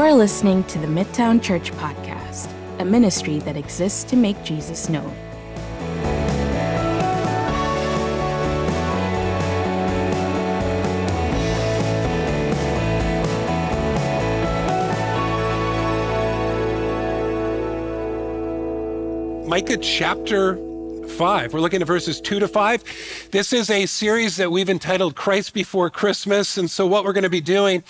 You are listening to the Midtown Church Podcast, a ministry that exists to make Jesus known. Micah chapter 5. We're looking at verses 2 to 5. This is a series that we've entitled Christ Before Christmas. And so, what we're going to be doing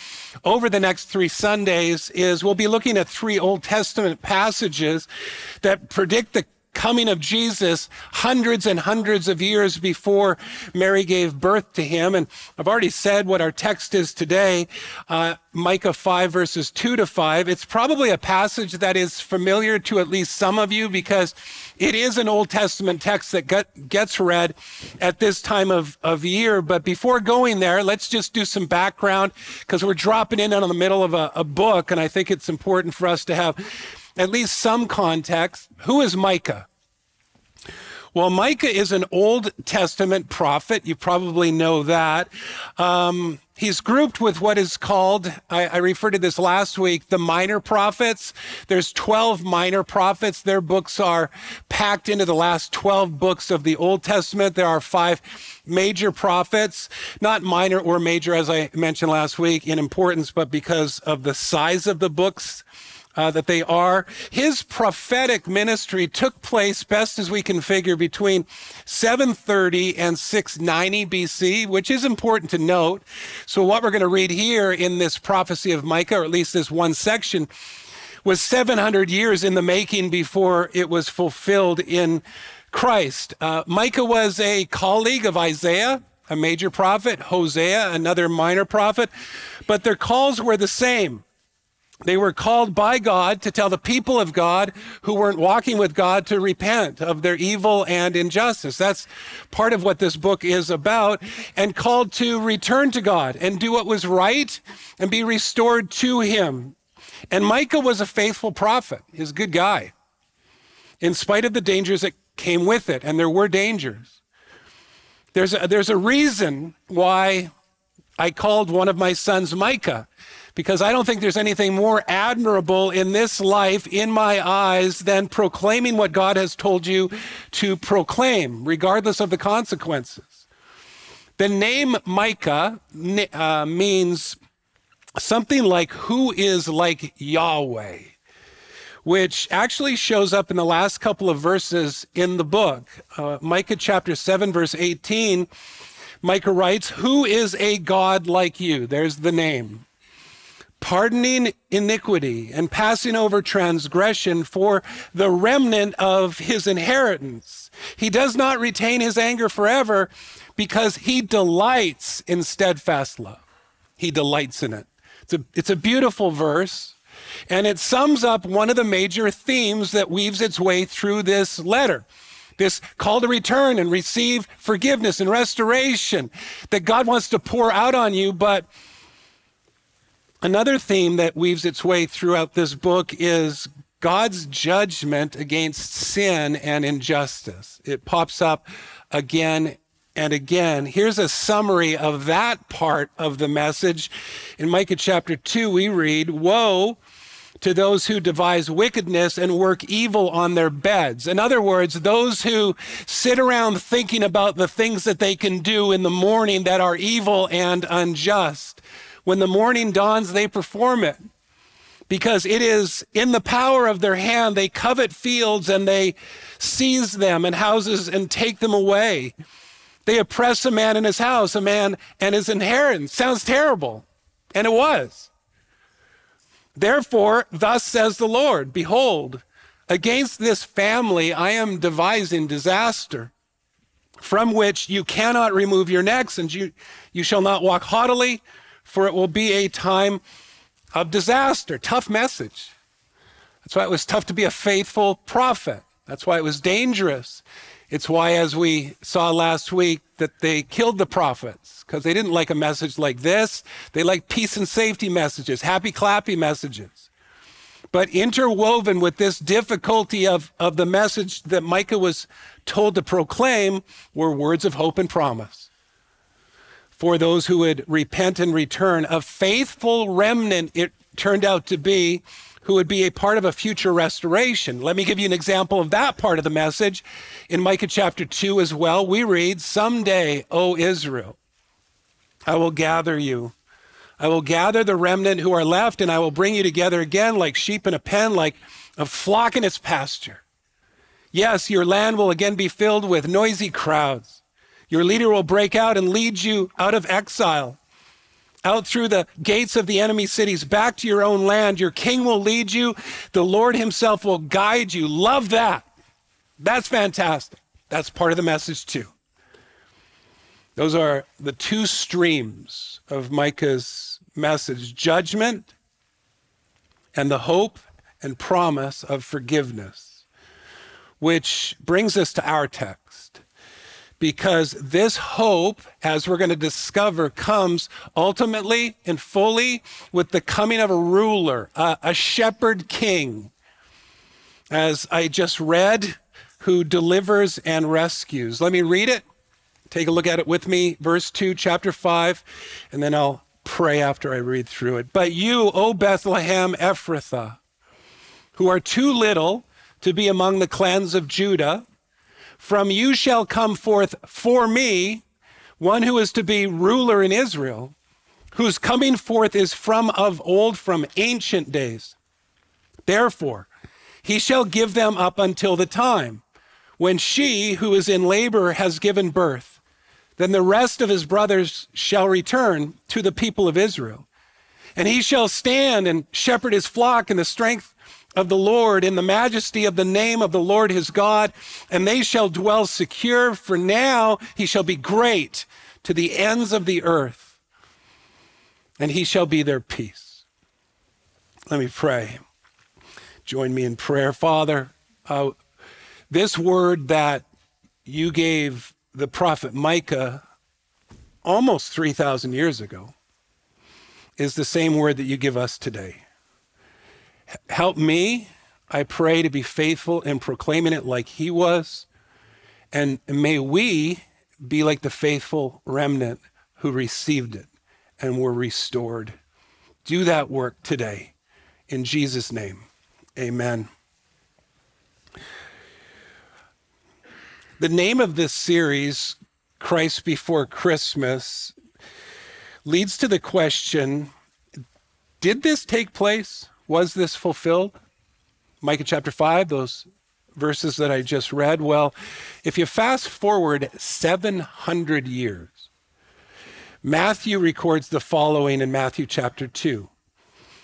over the next three Sundays is we'll be looking at three Old Testament passages that predict the coming of Jesus hundreds and hundreds of years before Mary gave birth to him. And I've already said what our text is today, uh, Micah 5 verses 2 to 5. It's probably a passage that is familiar to at least some of you because it is an Old Testament text that get, gets read at this time of, of year. But before going there, let's just do some background because we're dropping in on the middle of a, a book. And I think it's important for us to have at least some context. Who is Micah? Well, Micah is an Old Testament prophet. You probably know that. Um, he's grouped with what is called, I, I, referred to this last week, the minor prophets. There's 12 minor prophets. Their books are packed into the last 12 books of the Old Testament. There are five major prophets, not minor or major, as I mentioned last week, in importance, but because of the size of the books uh, that they are. His prophetic ministry took place, best as we can figure, between 730 and 690 BC, which is important to note. So, what we're going to read here in this prophecy of Micah, or at least this one section, was 700 years in the making before it was fulfilled in Christ. Uh, Micah was a colleague of Isaiah, a major prophet, Hosea, another minor prophet, but their calls were the same. They were called by God to tell the people of God who weren't walking with God to repent of their evil and injustice. That's part of what this book is about, and called to return to God and do what was right and be restored to Him. And Micah was a faithful prophet. He's a good guy, in spite of the dangers that came with it, and there were dangers. There's a, there's a reason why I called one of my sons Micah because I don't think there's anything more admirable in this life, in my eyes, than proclaiming what God has told you to proclaim, regardless of the consequences. The name Micah uh, means something like who is like Yahweh, which actually shows up in the last couple of verses in the book. Uh, Micah chapter 7, verse 18. Micah writes, Who is a God like you? There's the name pardoning iniquity and passing over transgression for the remnant of his inheritance. He does not retain his anger forever because he delights in steadfast love. He delights in it. It's a, it's a beautiful verse. And it sums up one of the major themes that weaves its way through this letter this call to return and receive forgiveness and restoration that God wants to pour out on you, but Another theme that weaves its way throughout this book is God's judgment against sin and injustice. It pops up again and again. Here's a summary of that part of the message. In Micah chapter 2, we read, Woe to those who devise wickedness and work evil on their beds. In other words, those who sit around thinking about the things that they can do in the morning that are evil and unjust. When the morning dawns, they perform it because it is in the power of their hand. They covet fields and they seize them and houses and take them away. They oppress a man in his house, a man and his inheritance. Sounds terrible. And it was. Therefore, thus says the Lord Behold, against this family I am devising disaster, from which you cannot remove your necks, and you, you shall not walk haughtily, for it will be a time of disaster. Tough message. That's why it was tough to be a faithful prophet. That's why it was dangerous. It's why, as we saw last week, that they killed the prophets because they didn't like a message like this. They liked peace and safety messages, happy clappy messages. But interwoven with this difficulty of, of the message that Micah was told to proclaim were words of hope and promise for those who would repent and return, a faithful remnant it, turned out to be who would be a part of a future restoration. Let me give you an example of that part of the message. In Micah chapter 2 as well, we read, Someday, O Israel, I will gather you. I will gather the remnant who are left, and I will bring you together again like sheep in a pen, like a flock in its pasture. Yes, your land will again be filled with noisy crowds. Your leader will break out and lead you out of exile out through the gates of the enemy cities back to your own land. Your king will lead you. The Lord himself will guide you. Love that. That's fantastic. That's part of the message, too. Those are the two streams of Micah's message judgment and the hope and promise of forgiveness, which brings us to our text because this hope, as we're going to discover, comes ultimately and fully with the coming of a ruler, a, shepherd king, as I just read, who delivers and rescues. Let me read it. Take a look at it with me, verse 2, chapter 5, and then I'll pray after I read through it. But you, O Bethlehem Ephrathah, who are too little to be among the clans of Judah, from you shall come forth for me one who is to be ruler in Israel, whose coming forth is from of old, from ancient days. Therefore, he shall give them up until the time when she who is in labor has given birth. Then the rest of his brothers shall return to the people of Israel. And he shall stand and shepherd his flock in the strength of the Lord in the majesty of the name of the Lord his God, and they shall dwell secure, for now he shall be great to the ends of the earth, and he shall be their peace. Let me pray. Join me in prayer. Father, uh, this word that you gave the prophet Micah almost 3,000 years ago is the same word that you give us today. Help me, I pray, to be faithful in proclaiming it like he was. And may we be like the faithful remnant who received it and were restored. Do that work today. In Jesus' name, amen. The name of this series, Christ Before Christmas, leads to the question Did this take place? Was this fulfilled? Micah chapter 5, those verses that I just read. Well, if you fast forward 700 years, Matthew records the following in Matthew chapter 2.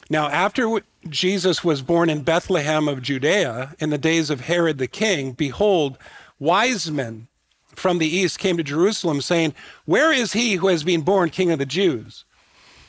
Now, after Jesus was born in Bethlehem of Judea in the days of Herod the king, behold, wise men from the east came to Jerusalem saying, Where is he who has been born king of the Jews?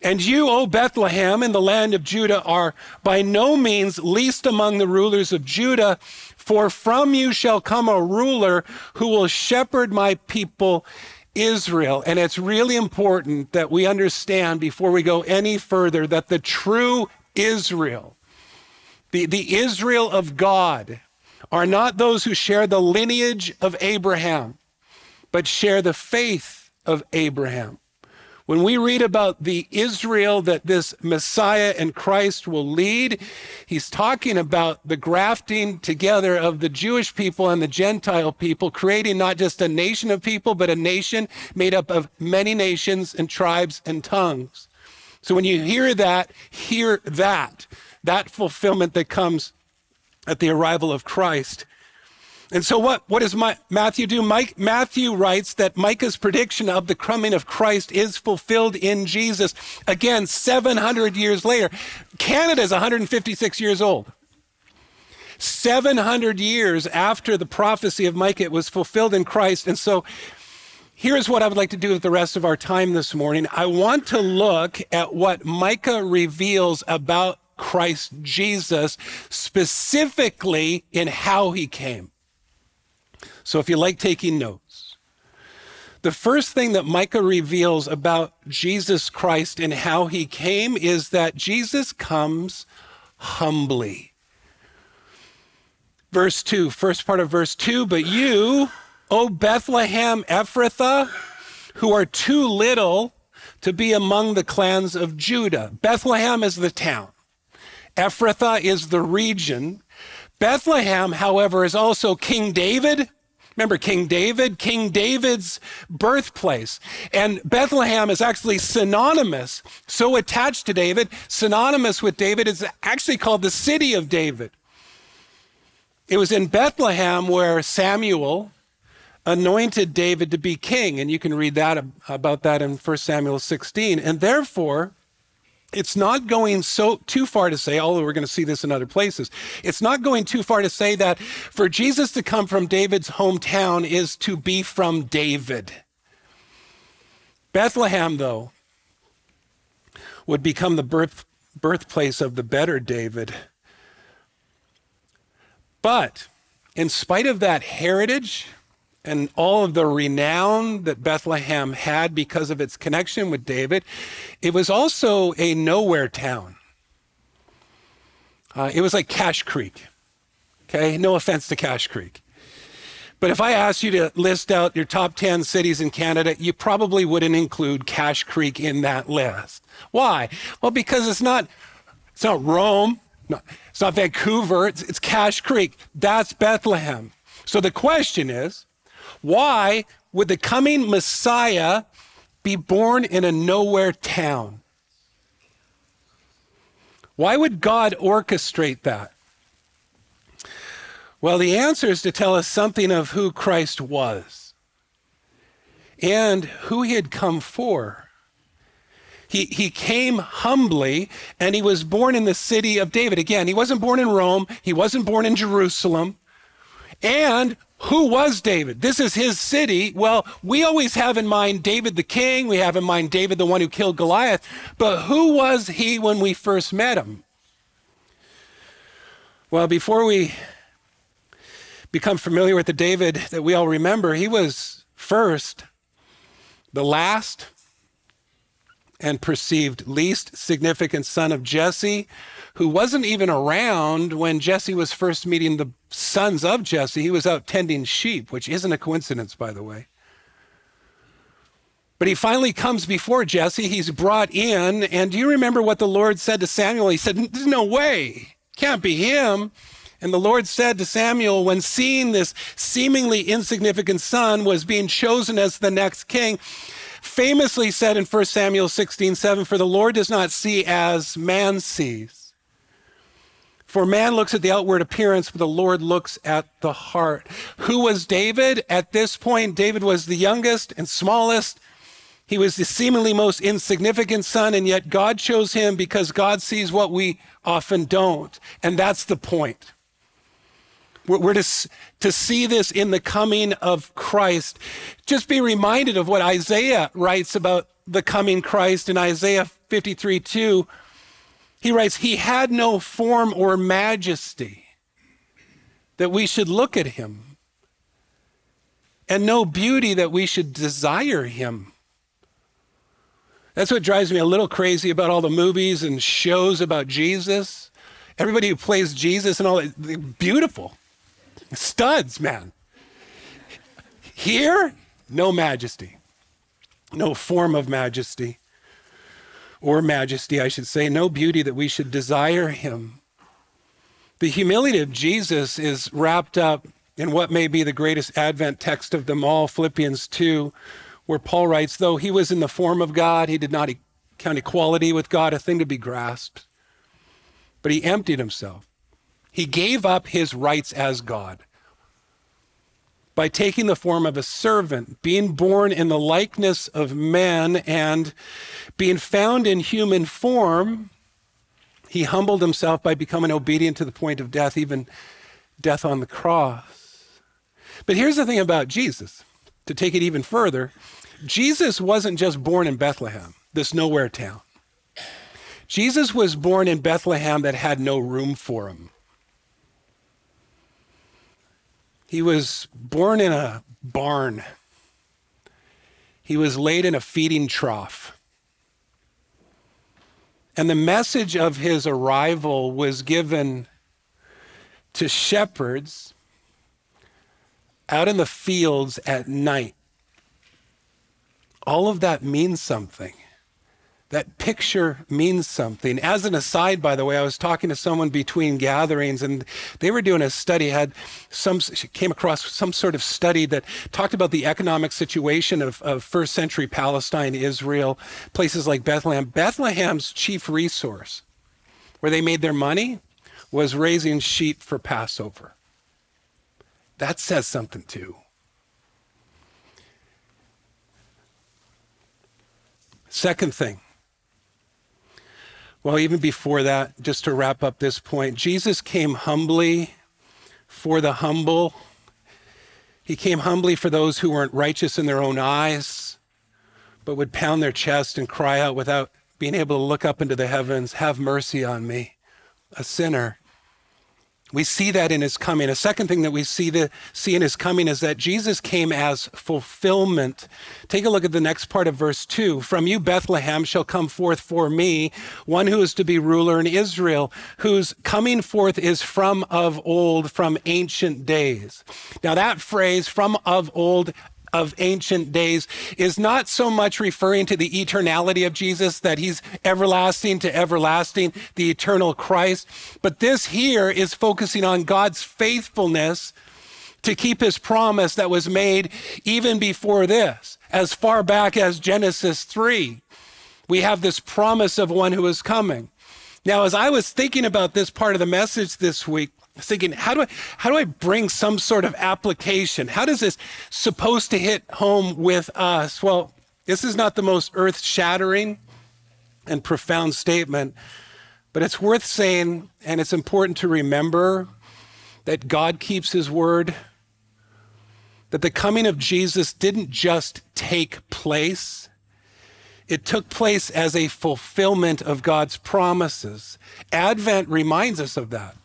And you, O Bethlehem, in the land of Judah, are by no means least among the rulers of Judah, for from you shall come a ruler who will shepherd my people Israel. And it's really important that we understand before we go any further that the true Israel, the, the Israel of God, are not those who share the lineage of Abraham, but share the faith of Abraham. When we read about the Israel that this Messiah and Christ will lead, he's talking about the grafting together of the Jewish people and the Gentile people, creating not just a nation of people, but a nation made up of many nations and tribes and tongues. So when you hear that, hear that, that fulfillment that comes at the arrival of Christ. And so what, what does my, Matthew do? Mike, Matthew writes that Micah's prediction of the coming of Christ is fulfilled in Jesus. Again, 700 years later. Canada is 156 years old. 700 years after the prophecy of Micah it was fulfilled in Christ. And so here's what I would like to do with the rest of our time this morning. I want to look at what Micah reveals about Christ Jesus, specifically in how he came. So if you like taking notes, the first thing that Micah reveals about Jesus Christ and how he came is that Jesus comes humbly. Verse 2, first part of verse 2, but you, O Bethlehem Ephrathah, who are too little to be among the clans of Judah. Bethlehem is the town. Ephrathah is the region. Bethlehem, however, is also King David. Remember King David? King David's birthplace. And Bethlehem is actually synonymous, so attached to David, synonymous with David, is actually called the city of David. It was in Bethlehem where Samuel anointed David to be king. And you can read that about that in 1 Samuel 16. And therefore, it's not going so too far to say, although we're going to see this in other places, it's not going too far to say that for Jesus to come from David's hometown is to be from David. Bethlehem, though, would become the birth, birthplace of the better David. But in spite of that heritage, and all of the renown that Bethlehem had because of its connection with David, it was also a nowhere town. Uh, it was like Cache Creek. Okay, no offense to Cache Creek. But if I asked you to list out your top 10 cities in Canada, you probably wouldn't include Cache Creek in that list. Why? Well, because it's not, it's not Rome, no, it's not Vancouver, it's, it's Creek. That's Bethlehem. So the question is, why would the coming Messiah be born in a nowhere town? Why would God orchestrate that? Well, the answer is to tell us something of who Christ was and who he had come for. He, he came humbly and he was born in the city of David. Again, he wasn't born in Rome, he wasn't born in Jerusalem. And who was David? This is his city. Well, we always have in mind David the king. We have in mind David, the one who killed Goliath. But who was he when we first met him? Well, before we become familiar with the David that we all remember, he was first the last and perceived least significant son of Jesse, who wasn't even around when Jesse was first meeting the sons of Jesse. He was out tending sheep, which isn't a coincidence, by the way. But he finally comes before Jesse. He's brought in. And do you remember what the Lord said to Samuel? He said, There's no way. Can't be him. And the Lord said to Samuel, when seeing this seemingly insignificant son was being chosen as the next king, famously said in 1 Samuel 16, 7, For the Lord does not see as man sees. For man looks at the outward appearance, but the Lord looks at the heart. Who was David? At this point, David was the youngest and smallest. He was the seemingly most insignificant son, and yet God chose him because God sees what we often don't. And that's the point. We're to, to see this in the coming of Christ. Just be reminded of what Isaiah writes about the coming Christ in Isaiah 53 2. He writes, He had no form or majesty that we should look at him, and no beauty that we should desire him. That's what drives me a little crazy about all the movies and shows about Jesus. Everybody who plays Jesus and all that, beautiful. Studs, man. Here, no majesty, no form of majesty, or majesty, I should say, no beauty that we should desire him. The humility of Jesus is wrapped up in what may be the greatest Advent text of them all, Philippians 2, where Paul writes, Though he was in the form of God, he did not count equality with God a thing to be grasped, but he emptied himself he gave up his rights as God by taking the form of a servant, being born in the likeness of man, and being found in human form. He humbled himself by becoming obedient to the point of death, even death on the cross. But here's the thing about Jesus, to take it even further Jesus wasn't just born in Bethlehem, this nowhere town. Jesus was born in Bethlehem that had no room for him. He was born in a barn. He was laid in a feeding trough. And the message of his arrival was given to shepherds out in the fields at night. All of that means something. That picture means something. As an aside, by the way, I was talking to someone between gatherings and they were doing a study, had some, she came across some sort of study that talked about the economic situation of, of first century Palestine, Israel, places like Bethlehem. Bethlehem's chief resource, where they made their money, was raising sheep for Passover. That says something too. Second thing, well, even before that, just to wrap up this point, Jesus came humbly for the humble. He came humbly for those who weren't righteous in their own eyes, but would pound their chest and cry out without being able to look up into the heavens, Have mercy on me, a sinner. We see that in his coming. A second thing that we see, the, see in his coming is that Jesus came as fulfillment. Take a look at the next part of verse 2. From you, Bethlehem, shall come forth for me one who is to be ruler in Israel, whose coming forth is from of old, from ancient days. Now, that phrase, from of old, of ancient days is not so much referring to the eternality of Jesus, that he's everlasting to everlasting, the eternal Christ, but this here is focusing on God's faithfulness to keep his promise that was made even before this, as far back as Genesis 3. We have this promise of one who is coming. Now, as I was thinking about this part of the message this week, thinking, how do I how do I bring some sort of application? How does this supposed to hit home with us? Well, this is not the most earth-shattering and profound statement, but it's worth saying, and it's important to remember that God keeps his word, that the coming of Jesus didn't just take place. It took place as a fulfillment of God's promises. Advent reminds us of that.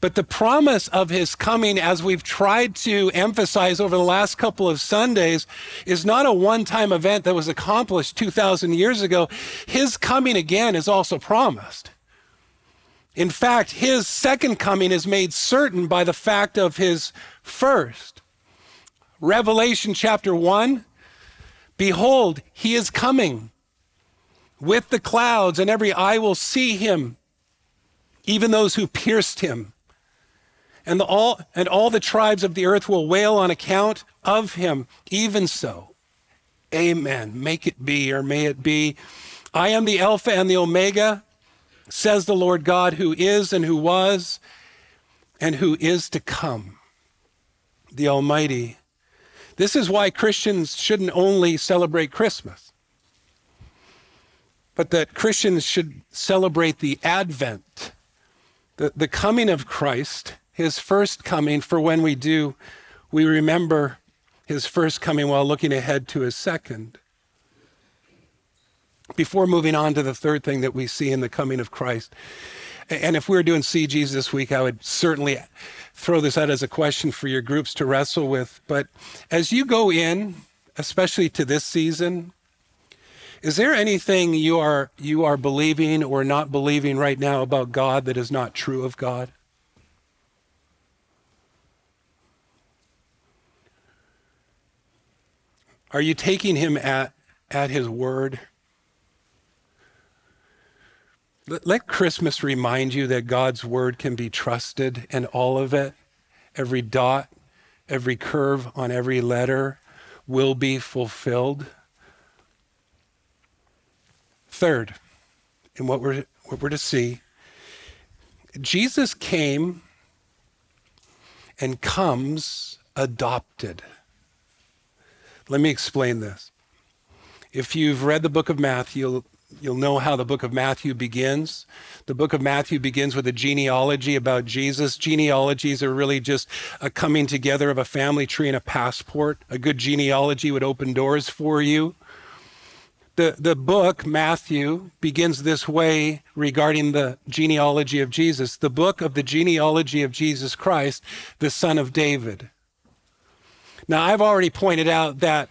But the promise of his coming, as we've tried to emphasize over the last couple of Sundays, is not a one time event that was accomplished 2,000 years ago. His coming again is also promised. In fact, his second coming is made certain by the fact of his first. Revelation chapter 1 Behold, he is coming with the clouds, and every eye will see him, even those who pierced him and, the, all, and all the tribes of the earth will wail on account of him. Even so, amen. Make it be, or may it be. I am the Alpha and the Omega, says the Lord God, who is and who was and who is to come, the Almighty. This is why Christians shouldn't only celebrate Christmas, but that Christians should celebrate the advent, the, the coming of Christ his first coming, for when we do, we remember his first coming while looking ahead to his second. Before moving on to the third thing that we see in the coming of Christ, and if we were doing CGs this week, I would certainly throw this out as a question for your groups to wrestle with. But as you go in, especially to this season, is there anything you are you are believing or not believing right now about God that is not true of God? Are you taking him at, at his word? Let, Christmas remind you that God's word can be trusted and all of it, every dot, every curve on every letter will be fulfilled. Third, in what we're, what we're to see, Jesus came and comes adopted. Let me explain this. If you've read the book of Matthew, you'll, you'll know how the book of Matthew begins. The book of Matthew begins with a genealogy about Jesus. Genealogies are really just a coming together of a family tree and a passport. A good genealogy would open doors for you. The, the book, Matthew, begins this way regarding the genealogy of Jesus the book of the genealogy of Jesus Christ, the son of David. Now, I've already pointed out that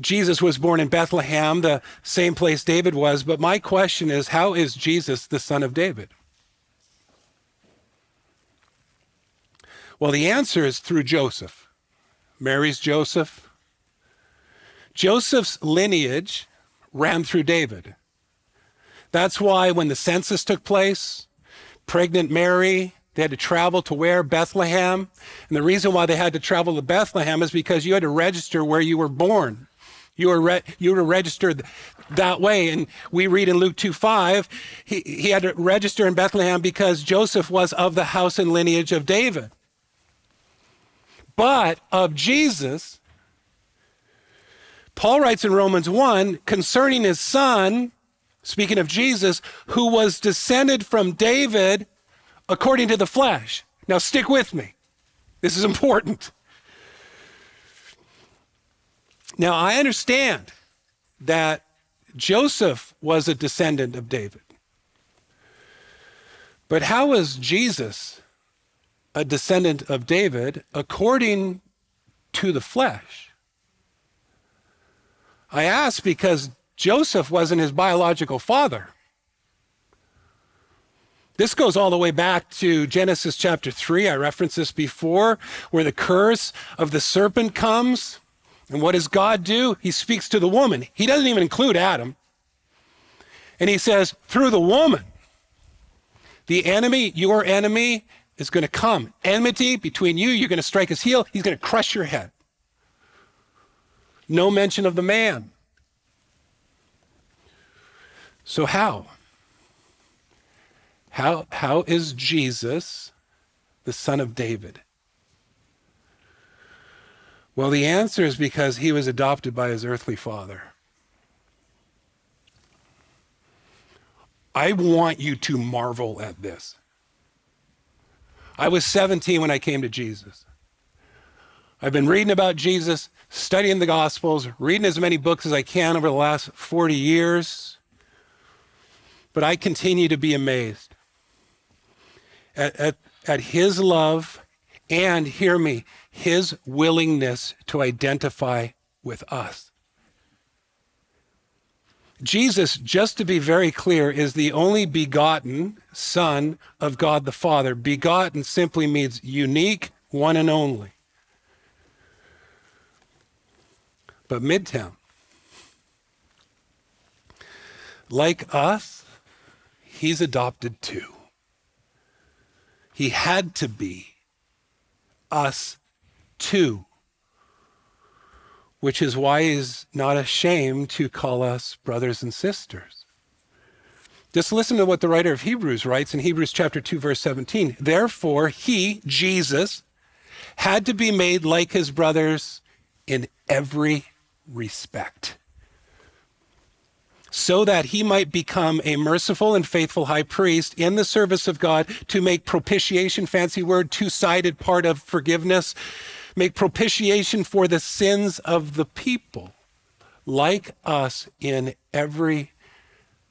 Jesus was born in Bethlehem, the same place David was, but my question is how is Jesus the son of David? Well, the answer is through Joseph. Mary's Joseph. Joseph's lineage ran through David. That's why when the census took place, pregnant Mary, they had to travel to where? Bethlehem. And the reason why they had to travel to Bethlehem is because you had to register where you were born. You were, re- you were registered that way. And we read in Luke 2 5, he, he had to register in Bethlehem because Joseph was of the house and lineage of David. But of Jesus, Paul writes in Romans 1 concerning his son, speaking of Jesus, who was descended from David according to the flesh. Now, stick with me. This is important. Now, I understand that Joseph was a descendant of David. But how was Jesus a descendant of David according to the flesh? I ask because Joseph wasn't his biological father. This goes all the way back to Genesis chapter 3. I referenced this before, where the curse of the serpent comes. And what does God do? He speaks to the woman. He doesn't even include Adam. And he says, through the woman, the enemy, your enemy, is going to come. Enmity between you, you're going to strike his heel, he's going to crush your head. No mention of the man. So, how? How, how is Jesus the son of David? Well, the answer is because he was adopted by his earthly father. I want you to marvel at this. I was 17 when I came to Jesus. I've been reading about Jesus, studying the Gospels, reading as many books as I can over the last 40 years. But I continue to be amazed at, at, at his love and, hear me, his willingness to identify with us. Jesus, just to be very clear, is the only begotten Son of God the Father. Begotten simply means unique, one and only. But Midtown, like us, he's adopted too. He had to be us too, which is why he's not ashamed to call us brothers and sisters. Just listen to what the writer of Hebrews writes in Hebrews chapter 2 verse 17. Therefore he, Jesus, had to be made like his brothers in every respect so that he might become a merciful and faithful high priest in the service of God to make propitiation, fancy word, two sided part of forgiveness, make propitiation for the sins of the people, like us in every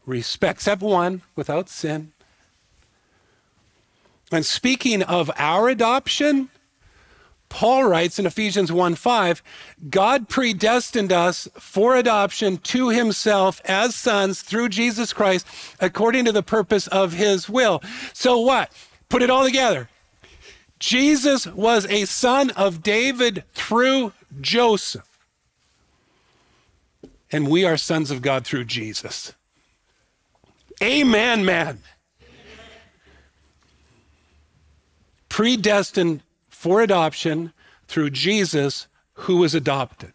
respect, except one, without sin. And speaking of our adoption, Paul writes in Ephesians 1 5, God predestined us for adoption to himself as sons through Jesus Christ according to the purpose of his will. So what? Put it all together. Jesus was a son of David through Joseph. And we are sons of God through Jesus. Amen, man. Predestined for adoption through Jesus, who was adopted.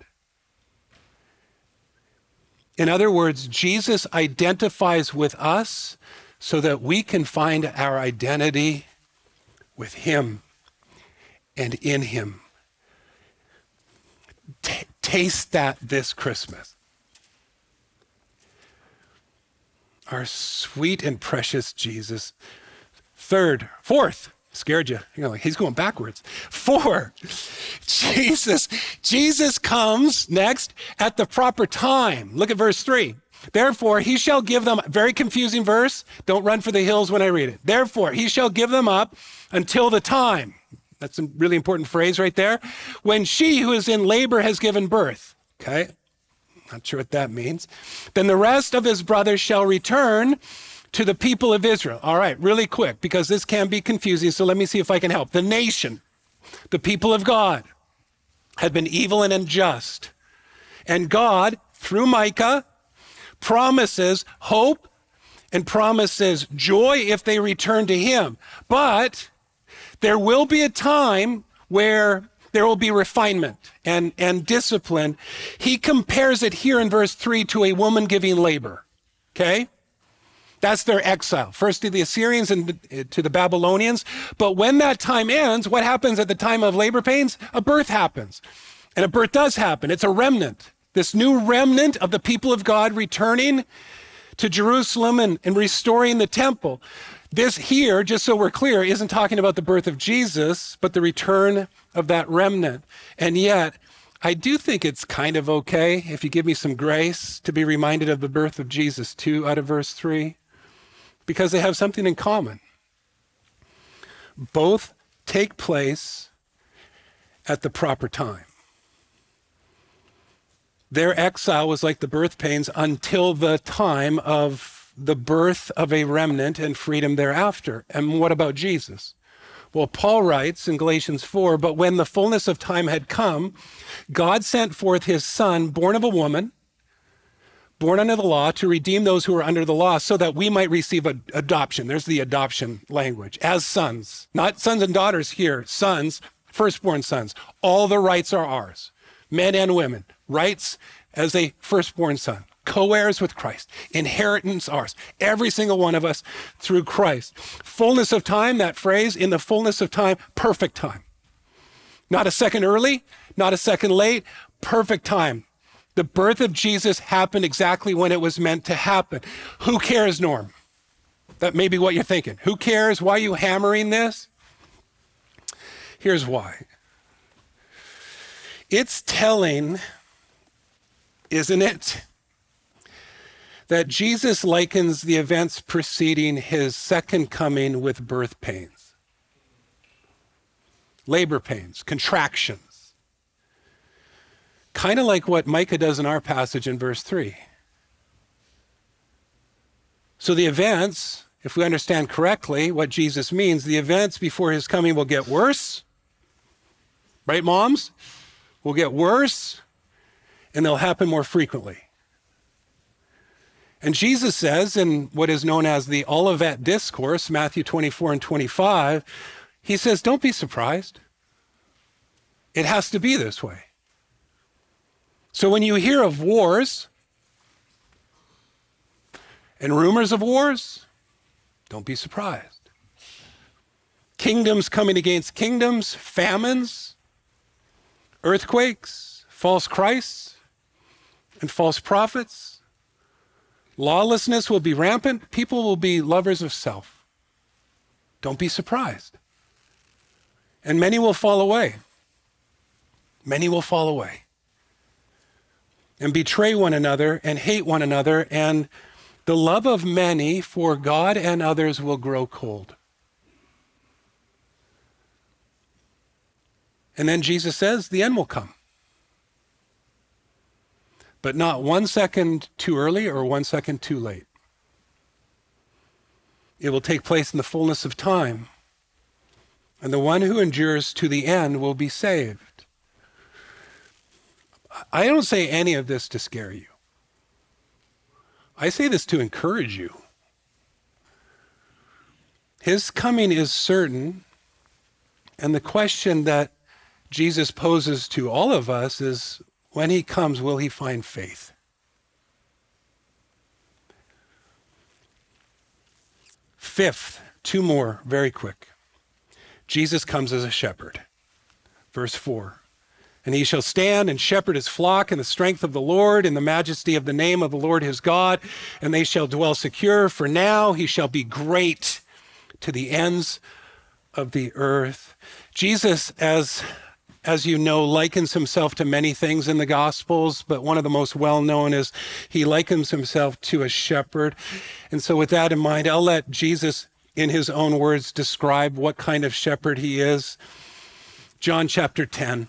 In other words, Jesus identifies with us so that we can find our identity with Him and in Him. T- taste that this Christmas. Our sweet and precious Jesus. Third, fourth, Scared you. You're like, he's going backwards. Four, Jesus, Jesus comes next at the proper time. Look at verse three. Therefore, he shall give them, very confusing verse. Don't run for the hills when I read it. Therefore, he shall give them up until the time. That's a really important phrase right there. When she who is in labor has given birth. Okay. Not sure what that means. Then the rest of his brothers shall return to the people of Israel. All right, really quick, because this can be confusing. So let me see if I can help. The nation, the people of God, had been evil and unjust. And God, through Micah, promises hope and promises joy if they return to Him. But there will be a time where there will be refinement and, and discipline. He compares it here in verse 3 to a woman giving labor. Okay? That's their exile, first to the Assyrians and eh, to the Babylonians. But when that time ends, what happens at the time of labor pains? A birth happens. And a birth does happen. It's a remnant. This new remnant of the people of God returning to Jerusalem and, and restoring the temple. This here, just so we're clear, isn't talking about the birth of Jesus, but the return of that remnant. And yet, I do think it's kind of okay if you give me some grace to be reminded of the birth of Jesus too out of verse 3, because they have something in common. Both take place at the proper time. Their exile was like the birth pains until the time of the birth of a remnant and freedom thereafter. And what about Jesus? Well, Paul writes in Galatians 4 But when the fullness of time had come, God sent forth his Son, born of a woman, born under the law, to redeem those who are under the law, so that we might receive a, adoption. There's the adoption language as sons, not sons and daughters here, sons, firstborn sons. All the rights are ours, men and women rights as a firstborn son, co heirs with Christ, inheritance ours, every single one of us through Christ. Fullness of time, that phrase, in the fullness of time, perfect time. Not a second early, not a second late, perfect time. The birth of Jesus happened exactly when it was meant to happen. Who cares, Norm? That may be what you're thinking. Who cares? Why are you hammering this? Here's why. It's telling isn't it? That Jesus likens the events preceding his second coming with birth pains, labor pains, contractions. Kind of like what Micah does in our passage in verse 3. So the events, if we understand correctly what Jesus means, the events before his coming will get worse. Right, moms? Will get worse and they'll happen more frequently. And Jesus says in what is known as the Olivet Discourse, Matthew 24 and 25, he says, Don't be surprised. It has to be this way. So when you hear of wars and rumors of wars, don't be surprised. Kingdoms coming against kingdoms, famines, earthquakes, false Christs, and false prophets. Lawlessness will be rampant. People will be lovers of self. Don't be surprised. And many will fall away. Many will fall away and betray one another and hate one another, and the love of many for God and others will grow cold. And then Jesus says, the end will come but not one second too early or one second too late. It will take place in the fullness of time, and the one who endures to the end will be saved. I don't say any of this to scare you. I say this to encourage you. His coming is certain, and the question that Jesus poses to all of us is when he comes, will he find faith? Fifth, two more, very quick. Jesus comes as a shepherd. Verse 4 And he shall stand and shepherd his flock in the strength of the Lord, in the majesty of the name of the Lord his God, and they shall dwell secure. For now he shall be great to the ends of the earth. Jesus, as as you know, likens himself to many things in the Gospels, but one of the most well known is he likens himself to a shepherd. And so, with that in mind, I'll let Jesus, in his own words, describe what kind of shepherd he is. John chapter 10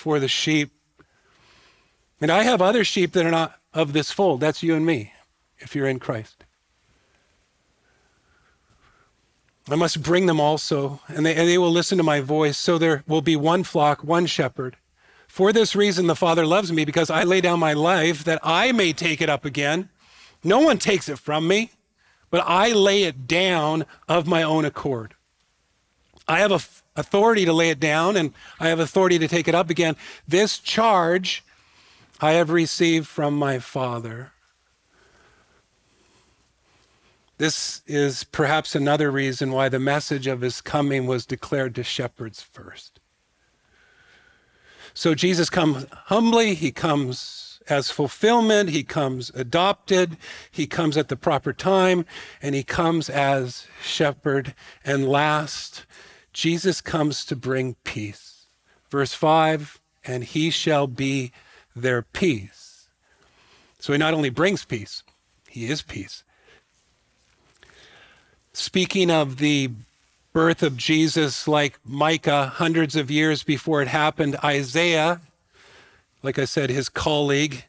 for the sheep. And I have other sheep that are not of this fold. That's you and me, if you're in Christ. I must bring them also, and they, and they will listen to my voice. So there will be one flock, one shepherd. For this reason, the Father loves me, because I lay down my life that I may take it up again. No one takes it from me, but I lay it down of my own accord. I have authority to lay it down, and I have authority to take it up again. This charge I have received from my Father. This is perhaps another reason why the message of his coming was declared to shepherds first. So Jesus comes humbly, he comes as fulfillment, he comes adopted, he comes at the proper time, and he comes as shepherd. And last, Jesus comes to bring peace. Verse 5 and he shall be their peace. So he not only brings peace, he is peace. Speaking of the birth of Jesus, like Micah, hundreds of years before it happened, Isaiah, like I said, his colleague,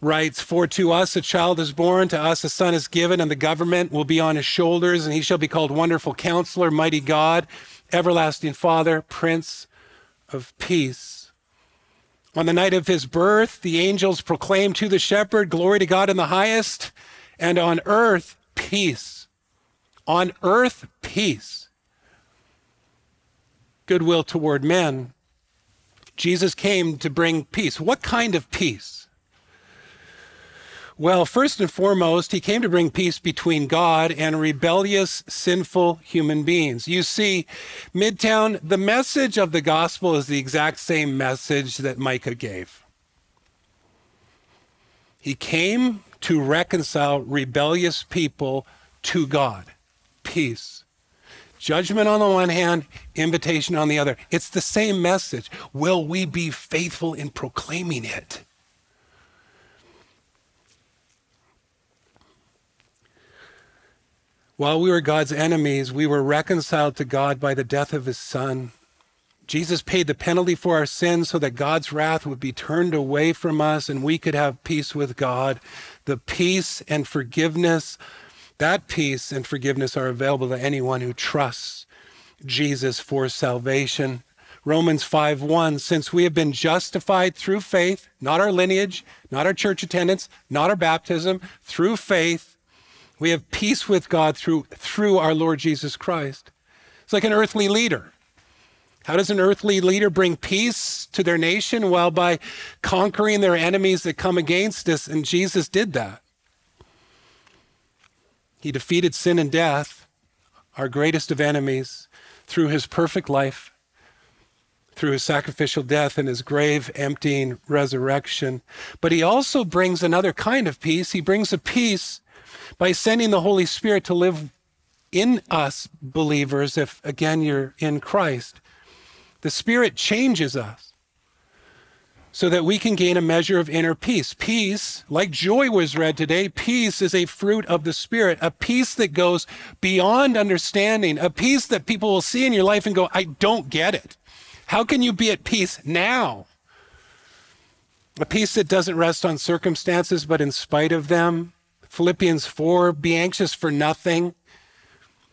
writes, For to us a child is born, to us a son is given, and the government will be on his shoulders, and he shall be called Wonderful Counselor, Mighty God, Everlasting Father, Prince of Peace. On the night of his birth, the angels proclaimed to the shepherd, Glory to God in the highest, and on earth, peace. On earth, peace. Goodwill toward men. Jesus came to bring peace. What kind of peace? Well, first and foremost, he came to bring peace between God and rebellious, sinful human beings. You see, Midtown, the message of the gospel is the exact same message that Micah gave. He came to reconcile rebellious people to God. Peace. Judgment on the one hand, invitation on the other. It's the same message. Will we be faithful in proclaiming it? While we were God's enemies, we were reconciled to God by the death of his Son. Jesus paid the penalty for our sins so that God's wrath would be turned away from us and we could have peace with God. The peace and forgiveness, that peace and forgiveness are available to anyone who trusts Jesus for salvation. Romans 5:1 since we have been justified through faith, not our lineage, not our church attendance, not our baptism, through faith, we have peace with God through, through our Lord Jesus Christ. It's like an earthly leader. How does an earthly leader bring peace to their nation? Well, by conquering their enemies that come against us, and Jesus did that. He defeated sin and death, our greatest of enemies, through his perfect life, through his sacrificial death and his grave emptying resurrection. But he also brings another kind of peace. He brings a peace by sending the Holy Spirit to live in us believers, if again you're in Christ. The Spirit changes us so that we can gain a measure of inner peace. Peace, like joy was read today, peace is a fruit of the Spirit, a peace that goes beyond understanding, a peace that people will see in your life and go, I don't get it. How can you be at peace now? A peace that doesn't rest on circumstances, but in spite of them, Philippians 4 Be anxious for nothing,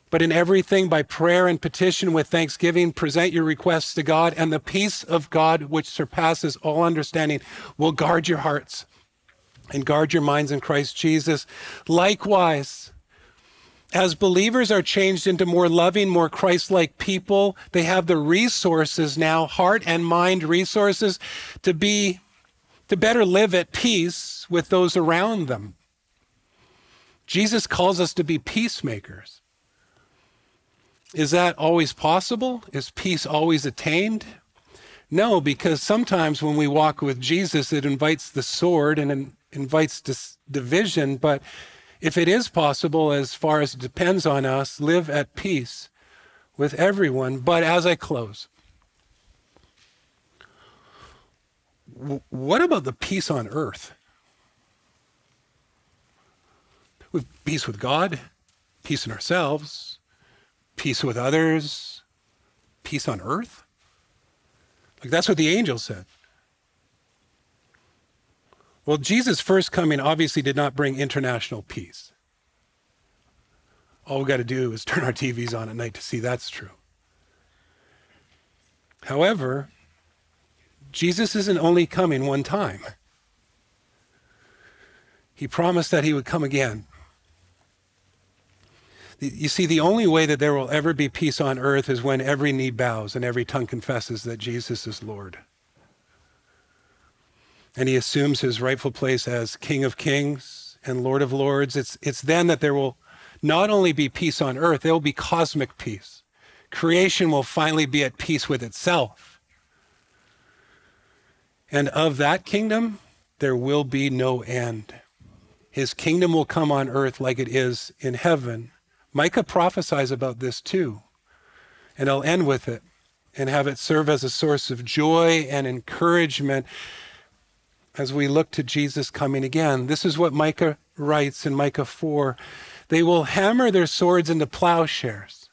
but in everything by prayer and petition with thanksgiving, present your requests to God, and the peace of God, which surpasses all understanding, will guard your hearts and guard your minds in Christ Jesus. Likewise, as believers are changed into more loving, more Christ like people, they have the resources now, heart and mind resources, to be, to better live at peace with those around them. Jesus calls us to be peacemakers. Is that always possible? Is peace always attained? No, because sometimes when we walk with Jesus, it invites the sword and invites dis- division. But if it is possible, as far as it depends on us, live at peace with everyone. But as I close, what about the peace on earth? With peace with God, peace in ourselves, peace with others, peace on earth? Like that's what the angel said. Well, Jesus' first coming obviously did not bring international peace. All we got to do is turn our TVs on at night to see that's true. However, Jesus isn't only coming one time. He promised that he would come again. You see, the only way that there will ever be peace on earth is when every knee bows and every tongue confesses that Jesus is Lord. And he assumes his rightful place as King of Kings and Lord of Lords. It's, it's then that there will not only be peace on earth, there will be cosmic peace. Creation will finally be at peace with itself. And of that kingdom, there will be no end. His kingdom will come on earth like it is in heaven. Micah prophesies about this too. And I'll end with it and have it serve as a source of joy and encouragement as we look to Jesus coming again. This is what Micah writes in Micah 4 They will hammer their swords into plowshares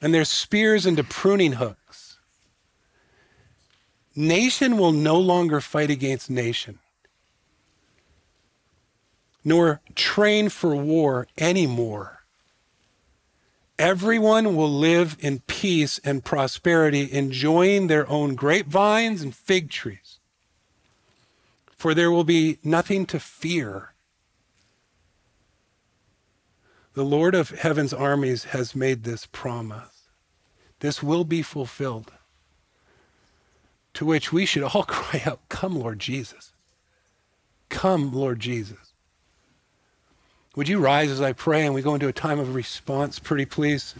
and their spears into pruning hooks. Nation will no longer fight against nation, nor train for war anymore. Everyone will live in peace and prosperity, enjoying their own grapevines and fig trees. For there will be nothing to fear. The Lord of heaven's armies has made this promise. This will be fulfilled. To which we should all cry out, Come, Lord Jesus. Come, Lord Jesus. Would you rise as I pray and we go into a time of response, pretty please?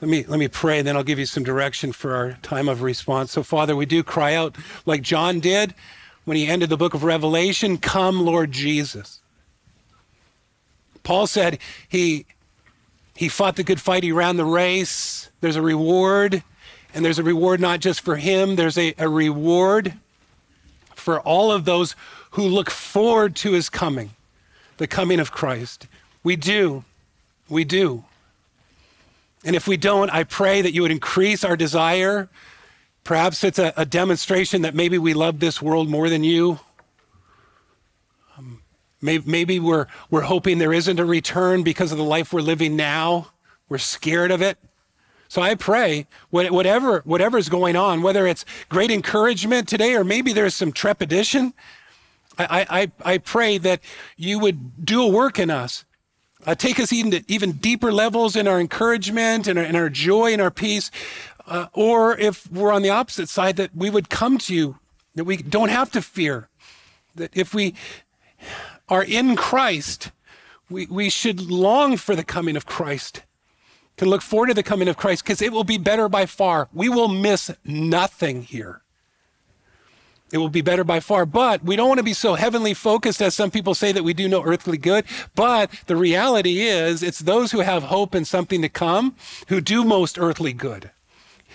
Let me, let me pray, and then I'll give you some direction for our time of response. So, Father, we do cry out like John did when he ended the book of Revelation Come, Lord Jesus. Paul said he, he fought the good fight, he ran the race. There's a reward. And there's a reward not just for him, there's a, a reward for all of those who look forward to his coming, the coming of Christ. We do. We do. And if we don't, I pray that you would increase our desire. Perhaps it's a, a demonstration that maybe we love this world more than you. Um, maybe, maybe we're, we're hoping there isn't a return because of the life we're living now. We're scared of it. So I pray whatever is going on, whether it's great encouragement today or maybe there's some trepidation, I, I, I pray that you would do a work in us. Uh, take us even to even deeper levels in our encouragement and our, in our joy and our peace. Uh, or if we're on the opposite side, that we would come to you, that we don't have to fear. That if we are in Christ, we, we should long for the coming of Christ can look forward to the coming of Christ because it will be better by far. We will miss nothing here. It will be better by far. But we don't want to be so heavenly focused as some people say that we do no earthly good. But the reality is, it's those who have hope in something to come who do most earthly good.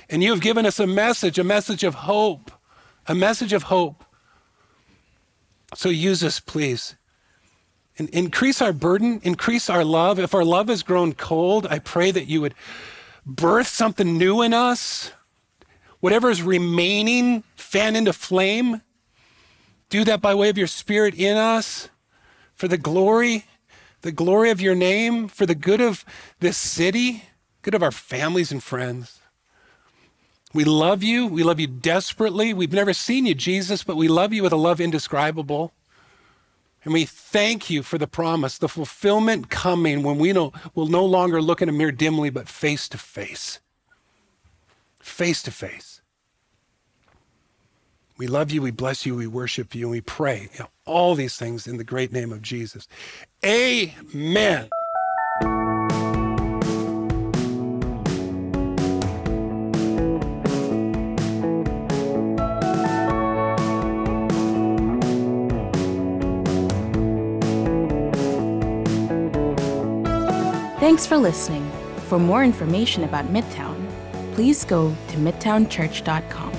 And you have given us a message, a message of hope, a message of hope. So use us, please. And increase our burden, increase our love. If our love has grown cold, I pray that you would birth something new in us. Whatever is remaining, fan into flame. Do that by way of your spirit in us for the glory, the glory of your name, for the good of this city, good of our families and friends. We love you. We love you desperately. We've never seen you, Jesus, but we love you with a love indescribable. And we thank you for the promise, the fulfillment coming when we know, will no longer look in a mirror dimly, but face to face. Face to face. We love you, we bless you, we worship you, and we pray all these things in the great name of Jesus. Amen. Thanks for listening. For more information about Midtown, please go to midtownchurch.com.